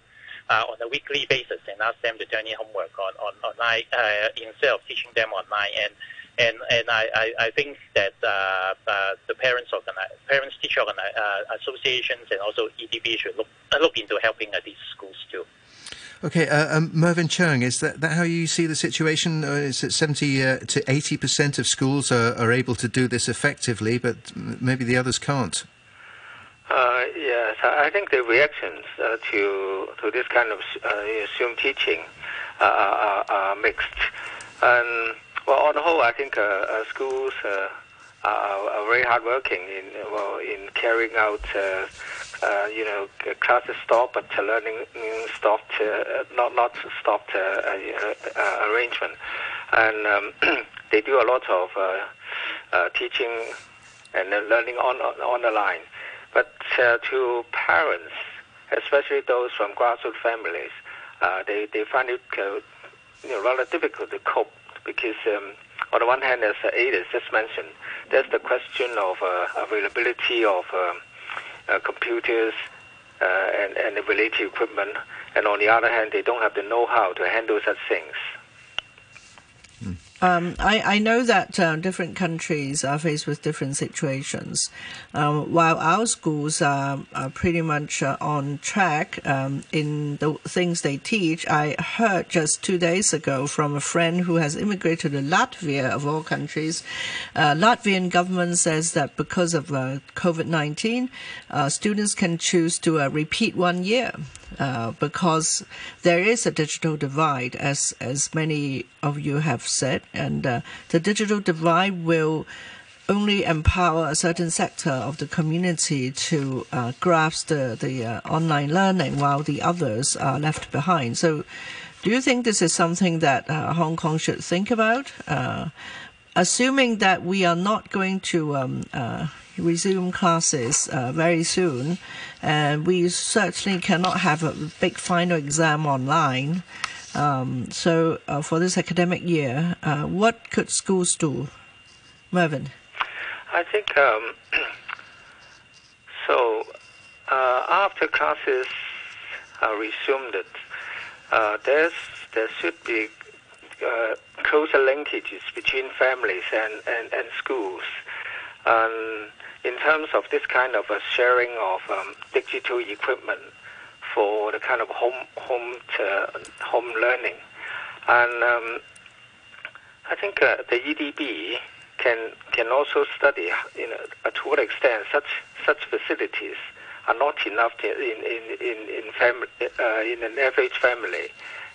Speaker 8: On a weekly basis and ask them to turn in homework on, on online instead of teaching them online and and and I, I, I think that uh, uh, the parents organize, parents teacher organize, uh, associations and also EDB should look look into helping these schools too.
Speaker 5: Okay, uh, um, Mervyn Cheung, is that, that how you see the situation? Uh, is it 70 uh, to 80% of schools are, are able to do this effectively, but maybe the others can't?
Speaker 9: yes, I think the reactions to to this kind of Zoom teaching are, are, mixed. And well, on the whole, I think uh, uh, schools uh, are, very hardworking in well in carrying out. Uh, uh, you know, classes stop, but learning mm, stopped, uh, not not stopped arrangement, and um, they do a lot of teaching and learning on on the line. But to parents, especially those from grassroots families, they they find it you know rather difficult to cope because um, on the one hand, as Ada just mentioned, there's the question of uh, availability of uh, uh, computers uh, and, and the related equipment, and on the other hand, they don't have the know-how to handle such things.
Speaker 7: Um, I, I, know that uh, different countries are faced with different situations. Um, while our schools are, are pretty much uh, on track um, in the things they teach, I heard just two days ago from a friend who has immigrated to Latvia, of all countries. Uh, Latvian government says that because of uh, COVID 19, uh, students can choose to uh, repeat one year. Uh, because there is a digital divide, as as many of you have said, and uh, the digital divide will only empower a certain sector of the community to uh, grasp the the uh, online learning, while the others are left behind. So, do you think this is something that uh, Hong Kong should think about? assuming that we are not going to um, resume classes uh, very soon, and we certainly cannot have a big final exam online. Um, so, uh, for this academic year, uh, what could schools do? Mervyn?
Speaker 9: I think um, so. Uh, after classes are resumed, uh, there's there should be uh, closer linkages between families and, and, and schools. Um, in terms of this kind of a sharing of um, digital equipment for the kind of home home to home learning, and um, I think uh, the EDB can can also study you know, to what extent such such facilities are not enough in in in in, family, uh, in an average family,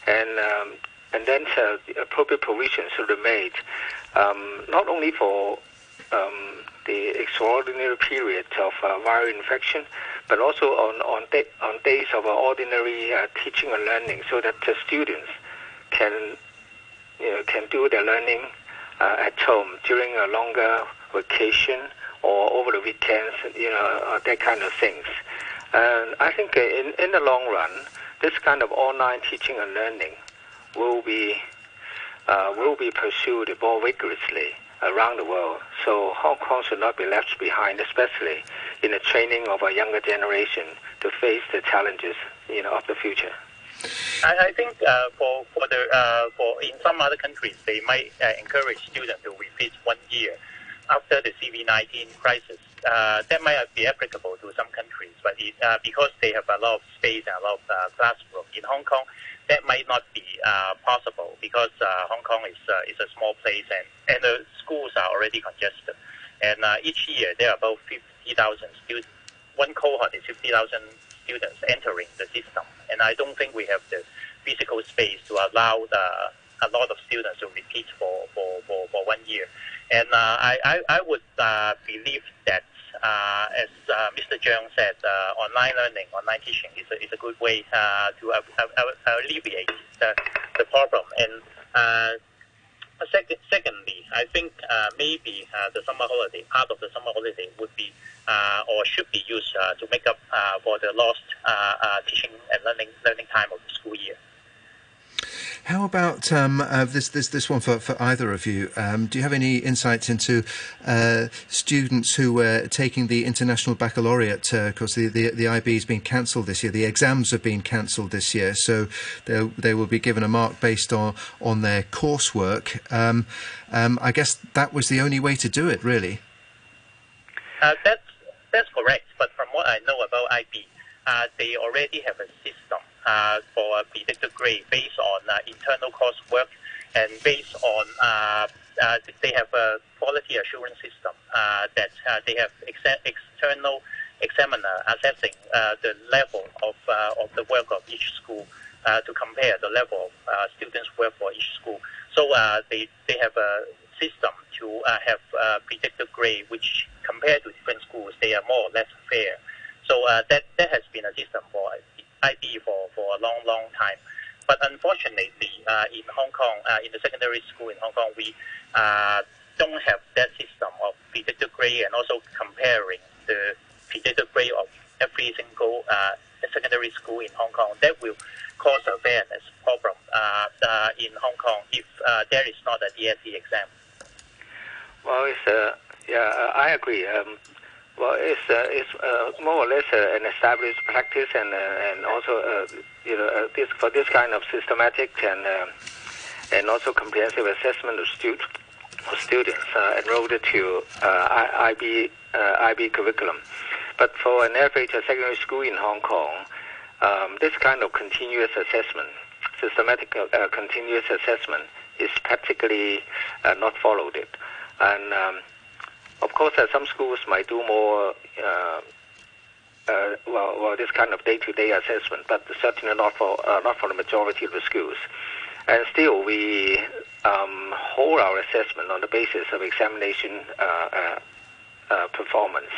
Speaker 9: and um, and then uh, appropriate provisions should be made, um, not only for um, the extraordinary period of uh, viral infection, but also on on, on days of ordinary uh, teaching and learning, so that the students can you know, can do their learning uh, at home during a longer vacation or over the weekends, you know, uh, that kind of things. And I think in in the long run, this kind of online teaching and learning will be uh, will be pursued more vigorously around the world. So Hong Kong should not be left behind, especially in the training of a younger generation to face the challenges, you know, of the future.
Speaker 8: I, I think uh, for for the uh, for in some other countries they might uh, encourage students to repeat one year after the CV-19 crisis. Uh, that might be applicable to some countries, but it, uh, because they have a lot of space and a lot of uh, classroom in Hong Kong, that might not be uh, possible because uh, Hong Kong is uh, is a small place and and the schools are already congested. And uh, each year there are about fifty thousand students. One cohort is fifty thousand students entering the system, and I don't think we have the physical space to allow the, a lot of students to repeat for for, for, for one year. And uh, I, I I would uh, believe that as uh, Mr. Zhang said, uh, online learning, online teaching is a, is a good way uh, to alleviate the, the problem. And uh, second, secondly, I think uh, maybe the summer holiday, part of the summer holiday would be or should be used to make up for the lost teaching and learning learning time of the school year.
Speaker 5: How about um, uh, this, this, this one for, for either of you? Um, do you have any insights into uh, students who were taking the International Baccalaureate? Because uh, the, the, the IB has been cancelled this year. The exams have been cancelled this year, so they will be given a mark based on, on their coursework. Um, um, I guess that was the only way to do it, really.
Speaker 8: Uh, that's, that's correct, but from what I know about IB, uh, they already have a system for a predicted grade based on uh, internal coursework and based on uh, uh, they have a quality assurance system that they have ex- external examiner assessing the level of, of the work of each school to compare the level of students' work for each school. So they, they have a system to uh, have uh, predicted grade, which compared to different schools, they are more or less fair. So uh, that, that has been a system for IB for, for a long, long time. But unfortunately, uh, in Hong Kong, uh, in the secondary school in Hong Kong, we uh, don't have that system of predicted grade and also comparing the predicted grade of every single uh, secondary school in Hong Kong. That will cause a fairness problem uh, uh, in Hong Kong if there is not a DSE exam.
Speaker 9: Well, it's, yeah, I agree. Um, well, it's uh, it's uh, more or less uh, an established practice, and uh, and also uh, you know uh, this for this kind of systematic and and also comprehensive assessment of students of students enrolled to IB IB curriculum. But for an average secondary school in Hong Kong, um, this kind of continuous assessment, systematic continuous assessment, is practically not followed. It and um, of course, uh, some schools might do more, uh, uh, well, well, this kind of day-to-day assessment, but certainly not for uh, not for the majority of the schools. And still, we um, hold our assessment on the basis of examination uh, uh, performance.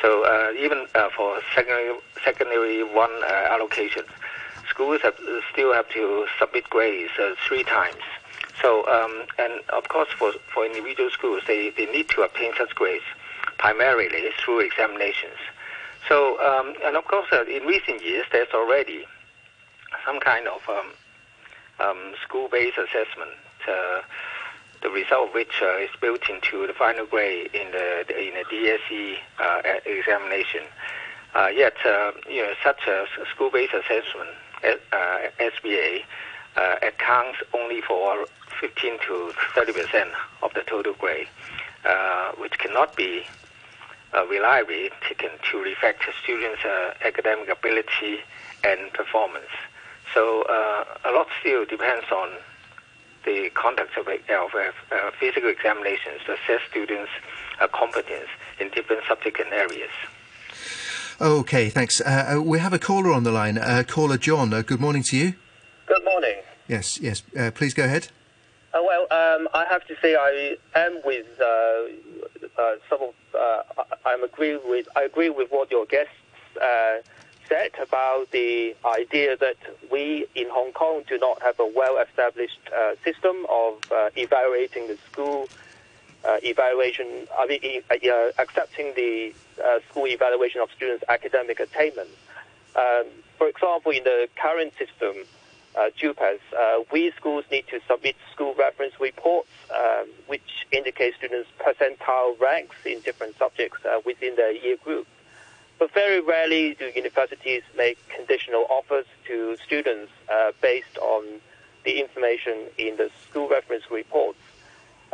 Speaker 9: So even for secondary secondary one allocation, schools have, still have to submit grades three times so, um, and of course, for, for individual schools, they, they need to obtain such grades primarily through examinations. So, um, and of course, uh, in recent years, there's already some kind of um, um school-based assessment, uh, the result of which uh, is built into the final grade in the in the DSE uh, examination. Uh, yet, uh, you know, such a school-based assessment, SBA, uh, accounts only for 15 to 30 percent of the total grade, uh, which cannot be uh, reliably taken to reflect students' uh, academic ability and performance. So uh, a lot still depends on the conduct of, of uh, physical examinations to assess students' competence in different subject and areas.
Speaker 5: Okay, thanks. Uh, uh, we have a caller on the line. Uh, caller John, uh, good morning to you.
Speaker 10: Good morning.
Speaker 5: Yes, yes. Uh, please go ahead.
Speaker 10: Uh, well, um, I have to say I am with some of. I'm agree with. I agree with what your guests said about the idea that we in Hong Kong do not have a well-established system of evaluating the school uh, evaluation, I mean, uh, accepting the uh, school evaluation of students' academic attainment. Um, for example, in the current system, uh, JUPAS, uh, we schools need to submit school reference reports, um, which indicate students' percentile ranks in different subjects uh, within their year group. But very rarely do universities make conditional offers to students uh, based on the information in the school reference reports.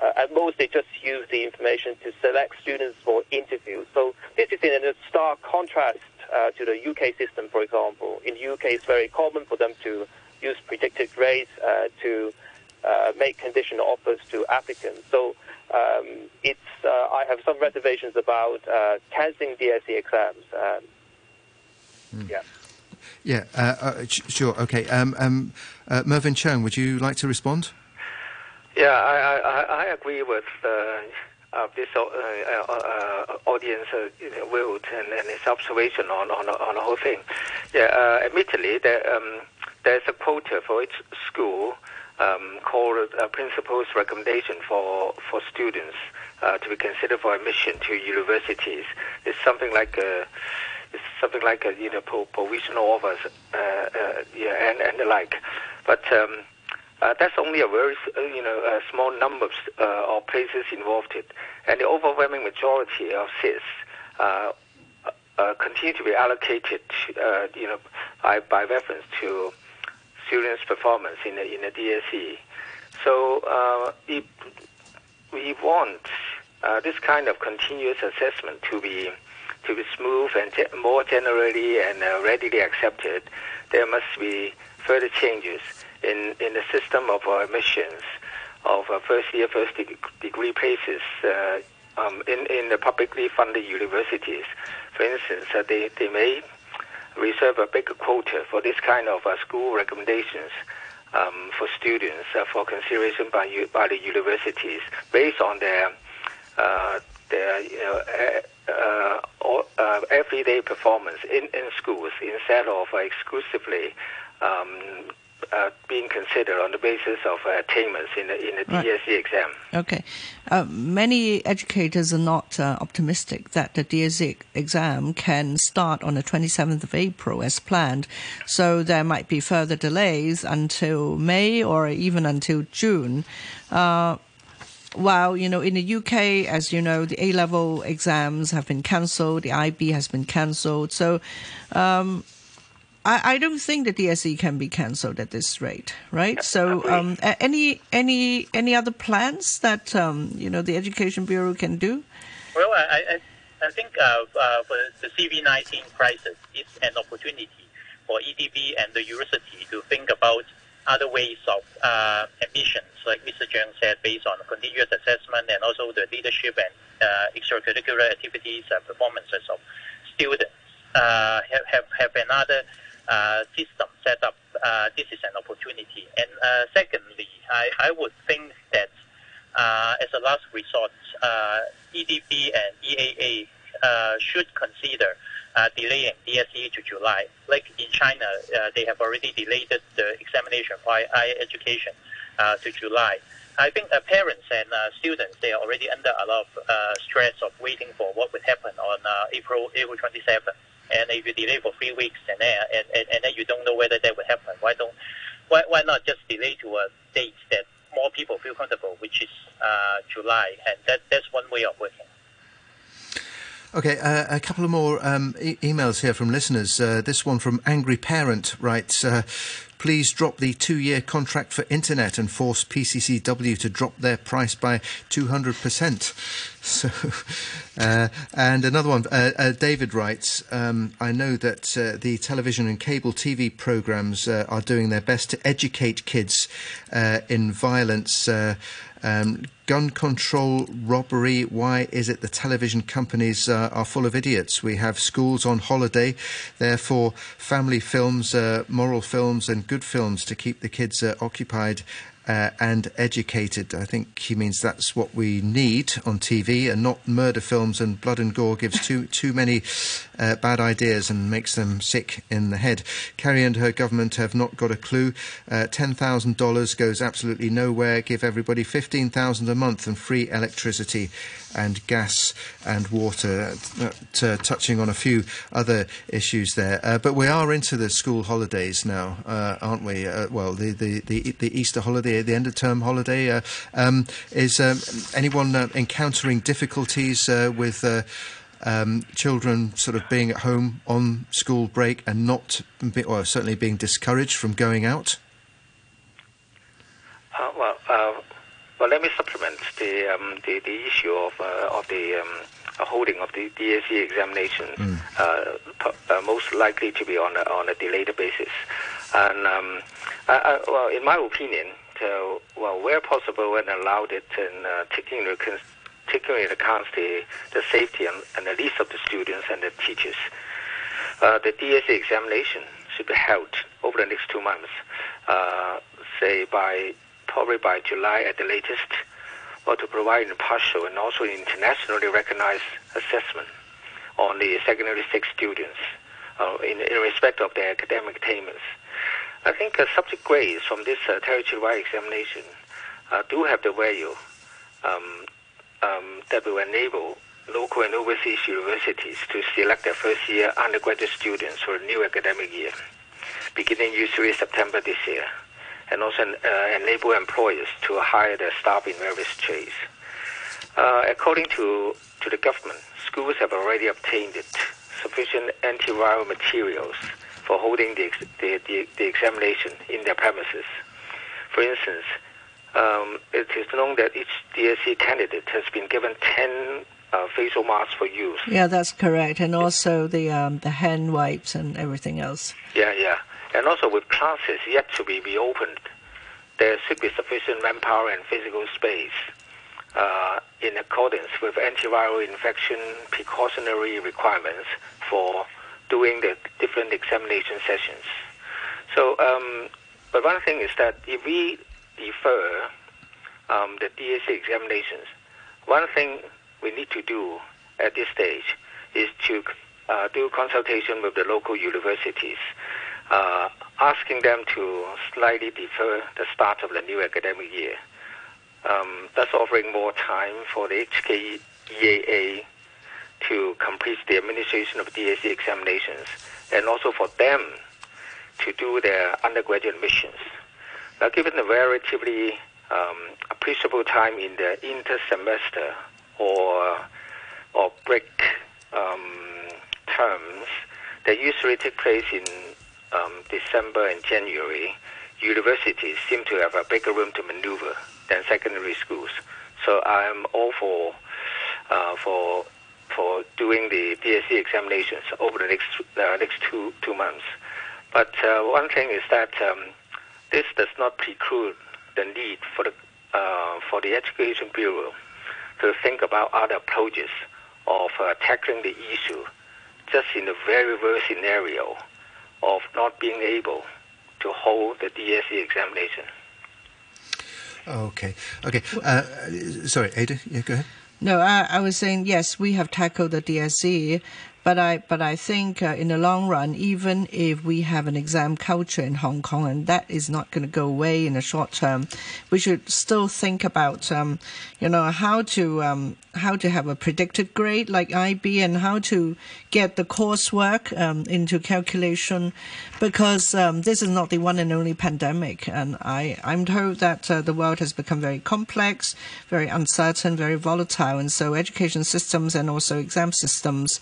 Speaker 10: Uh, at most, they just use the information to select students for interviews. So this is in a stark contrast uh, to the UK system, for example. In the UK, it's very common for them to use predicted grades uh, to uh, make conditional offers to applicants. So um, it's uh, I have some reservations about uh, cancelling DSE exams. Um, mm. Yeah.
Speaker 5: Yeah, sure. Okay. Um, um Mervyn Cheung, would you like to respond?
Speaker 9: Yeah, I, I, I agree with uh, uh, this uh, uh, uh audience uh, view and, and his observation on, on, on the whole thing. Yeah, admittedly, there, um, there's a quota for each school um, called a principal's recommendation for, for students to be considered for admission to universities. It's something like a it's something like a you know provisional offers, yeah, and and the like. But um, uh, that's only a very, uh, you know, a small number uh, of places involved, and the overwhelming majority of seats uh, uh, continue to be allocated, uh, you know, by, by reference to students' performance in the, in the DSE. So if we want this kind of continuous assessment to be to be smooth and ge- more generally and readily accepted, there must be further changes in, in the system of our admissions of uh, first year, first de- degree places uh, um, in, in the publicly funded universities. For instance, uh, they, they may reserve a bigger quota for this kind of uh, school recommendations um, for students uh, for consideration by, by the universities based on their, their you know, everyday performance in, in schools instead of exclusively um, uh, being considered on the basis of uh, attainments in the, in the right. DSE exam.
Speaker 7: Okay. Uh, many educators are not uh, optimistic that the DSE exam can start on the 27th of April as planned. So there might be further delays until May or even until June. Uh, while you know in the UK, as you know, the A level exams have been cancelled, the IB has been cancelled. So um, I, I don't think that the DSE can be cancelled at this rate, right? So, um, any any any other plans that um, you know the Education Bureau can do?
Speaker 8: Well, I I, I think uh, uh, for the CV-19 crisis, it's an opportunity for EDB and the university to think about other ways of uh, admissions, like Mr. Cheung said, based on continuous assessment and also the leadership and uh, extracurricular activities and performances of students. Uh, have, have have another system set up, uh, this is an opportunity. And uh, secondly, I, I would think that uh, as a last resort, uh, EDB and EAA uh, should consider delaying DSE to July. Like in China, they have already delayed the examination for higher education to July. I think uh, parents and uh, students they are already under a lot of uh, stress of waiting for what would happen on April April 27th. And if you delay for three weeks and then and, and, and then you don't know whether that will happen, why don't why why not just delay to a date that more people feel comfortable, which is uh, July, and that that's one way of working.
Speaker 5: Okay, uh, a couple of more um, e- emails here from listeners. Uh, this one from Angry Parent writes. Uh, Please drop the two year contract for internet and force PCCW to drop their price by 200%. So, uh, and another one, uh, uh, David writes um, I know that uh, the television and cable TV programs uh, are doing their best to educate kids uh, in violence. Um, gun control, robbery. Why is it the television companies uh, are full of idiots? We have schools on holiday, therefore, family films, uh, moral films, and good films to keep the kids uh, occupied uh, and educated. I think he means that's what we need on TV, and not murder films and blood and gore gives too too many uh, bad ideas and makes them sick in the head. Carrie and her government have not got a clue. Uh, Ten thousand dollars goes absolutely nowhere. Give everybody fifteen thousand a month and free electricity and gas and water, uh, t- touching on a few other issues there. Uh, but we are into the school holidays now, uh, aren't we? Uh, well, the, the, the, the, Easter holiday, the end of term holiday. Uh, um, is um, anyone uh, encountering difficulties with? Um, children sort of being at home on school break and not, be, or certainly being discouraged from going out?
Speaker 9: Uh, well, uh, well, let me supplement the um, the, the, issue of uh, of the um, holding of the DSE examination, mm. uh, most likely to be on a, on a delayed basis. And um, I, I, well, in my opinion, uh, well, where possible and allowed it, and uh, taking into, taking into account the, the safety and, and the needs of the students and the teachers, uh, the DSE examination should be held over the next two months, say by probably by July at the latest, or to provide impartial and also internationally recognized assessment on the secondary six students uh, in, in, respect of their academic attainments. I think uh, subject grades from this uh, territory-wide examination uh, do have the value um, um, that will enable local and overseas universities to select their first-year undergraduate students for a new academic year, beginning usually September this year and also uh, enable employers to hire their staff in various trades. Uh, according to, to the government, schools have already obtained sufficient antiviral materials for holding the, the, the, the examination in their premises. For instance, um, it is known that each DSE candidate has been given 10 uh, facial masks for use.
Speaker 7: Yeah, that's correct. And also the, um, the hand wipes and everything else.
Speaker 9: Yeah, yeah. And also with classes yet to be reopened, there should be sufficient manpower and physical space uh, in accordance with antiviral infection precautionary requirements for doing the different examination sessions. So, um, but one thing is that if we defer um, the DSE examinations, one thing we need to do at this stage is to uh, do consultation with the local universities uh, asking them to slightly defer the start of the new academic year. Um, thus offering more time for the HKEAA to complete the administration of DSE examinations and also for them to do their undergraduate missions. Now, given the relatively um, appreciable time in the inter-semester or, or break um, terms that usually take place in um, December and January, universities seem to have a bigger room to maneuver than secondary schools. So I'm all for uh, for for doing the DSE examinations over the next uh, next two two months. But uh, one thing is that um, this does not preclude the need for the uh, for the Education Bureau to think about other approaches of uh, tackling the issue just in the very worst scenario of not being able to hold the DSE examination.
Speaker 5: Okay. Okay. Uh, sorry, Ada. Yeah, go ahead.
Speaker 7: No, I, I, was saying yes. We have tackled the DSE, But I but I think uh, in the long run, even if we have an exam culture in Hong Kong, and that is not going to go away in the short term, we should still think about um, you know how to um, how to have a predicted grade like IB and how to get the coursework um, into calculation because um, this is not the one and only pandemic. And I, I'm told that uh, the world has become very complex, very uncertain, very volatile. And so education systems and also exam systems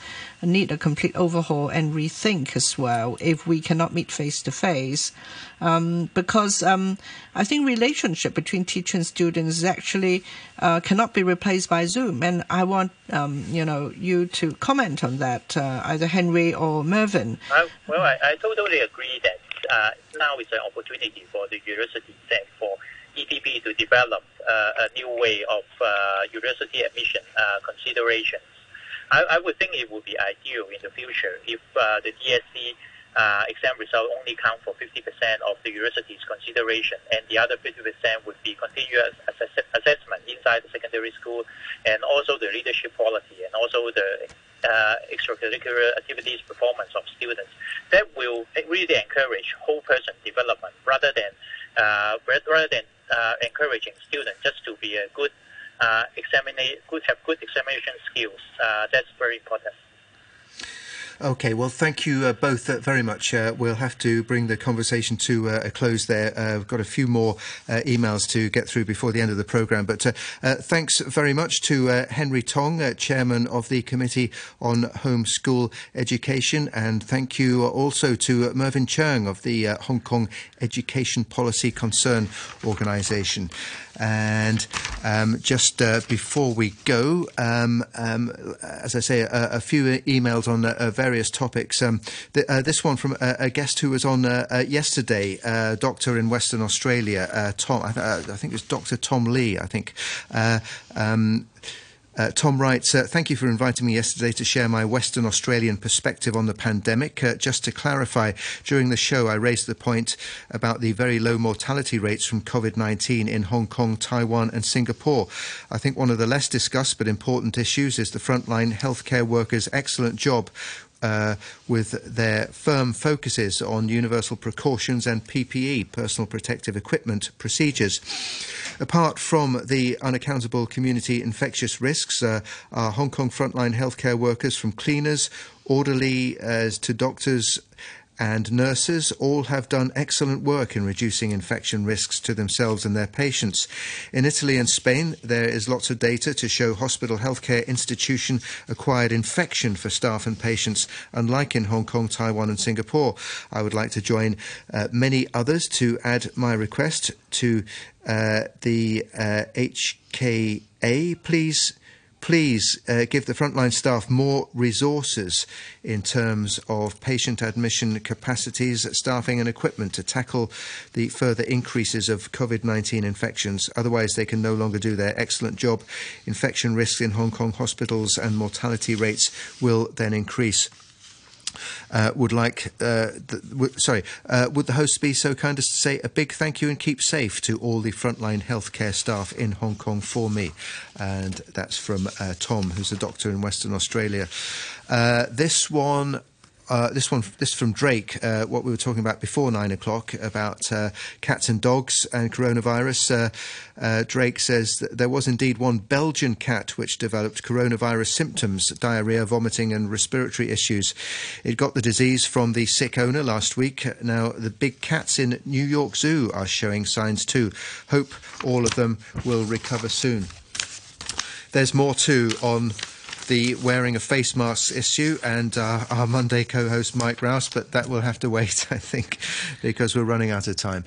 Speaker 7: need a complete overhaul and rethink as well if we cannot meet face to face. Because um, I think relationship between teacher and students actually uh, cannot be replaced by Zoom. And I want um, you know you to comment on that, uh, either Henry or Mervyn.
Speaker 8: Uh, well, I, I, totally agree that uh, now is an opportunity for the university and for EDB to develop uh, a new way of uh, university admission considerations. I, I, would think it would be ideal in the future if the DSE uh, exam result only count for 50% of the university's consideration, and the other 50% would be continuous assess- assessment inside the secondary school, and also the leadership quality, and also the uh, extracurricular activities performance of students. That will really encourage whole person development rather than uh, rather than uh, encouraging students just to be a good uh, examina- good have good examination skills. Uh, that's very important.
Speaker 5: Okay, well, thank you uh, both uh, very much. Uh, we'll have to bring the conversation to uh, a close there. Uh, we've got a few more uh, emails to get through before the end of the programme. But thanks very much to Henry Tong, Chairman of the Committee on Homeschool Education. And thank you also to Mervyn Cheung of the Hong Kong Education Policy Concern Organisation. And um, just uh, before we go, um, um, as I say, a, a few emails on uh, various topics. Um, uh, this one from a, a, guest who was on uh, uh, yesterday, uh, doctor in Western Australia, Tom. I, th- I, think it was Dr. Tom Lee. I think. Uh, Tom writes, uh, Thank you for inviting me yesterday to share my Western Australian perspective on the pandemic. Uh, just to clarify, during the show, I raised the point about the very low mortality rates from COVID 19 in Hong Kong, Taiwan, and Singapore. I think one of the less discussed but important issues is the frontline healthcare workers' excellent job uh, with their firm focuses on universal precautions and PPE, personal protective equipment procedures. Apart from the unaccountable community infectious risks, uh, Hong Kong frontline healthcare workers from cleaners, orderly as to doctors and nurses all have done excellent work in reducing infection risks to themselves and their patients. In Italy and Spain, there is lots of data to show hospital healthcare institution acquired infection for staff and patients, unlike in Hong Kong, Taiwan, and Singapore. I would like to join uh, many others to add my request to uh, the uh, HKA. Please please uh, give the frontline staff more resources in terms of patient admission capacities, staffing, and equipment to tackle the further increases of COVID 19 infections. Otherwise, they can no longer do their excellent job. Infection risks in Hong Kong hospitals and mortality rates will then increase uh, would like, uh, the, w- sorry, uh, would the host be so kind as to say a big thank you and keep safe to all the frontline healthcare staff in Hong Kong for me? And that's from uh, Tom, who's a doctor in Western Australia. This one uh, this one, this from Drake, uh, what we were talking about before nine o'clock about uh, cats and dogs and coronavirus. Uh, uh, Drake says that there was indeed one Belgian cat which developed coronavirus symptoms, diarrhea, vomiting, and respiratory issues. It got the disease from the sick owner last week. Now, the big cats in New York Zoo are showing signs too. Hope all of them will recover soon. There's more too on the wearing of face masks issue and uh, our Monday co host Mike Rouse, but that will have to wait, I think, because we're running out of time.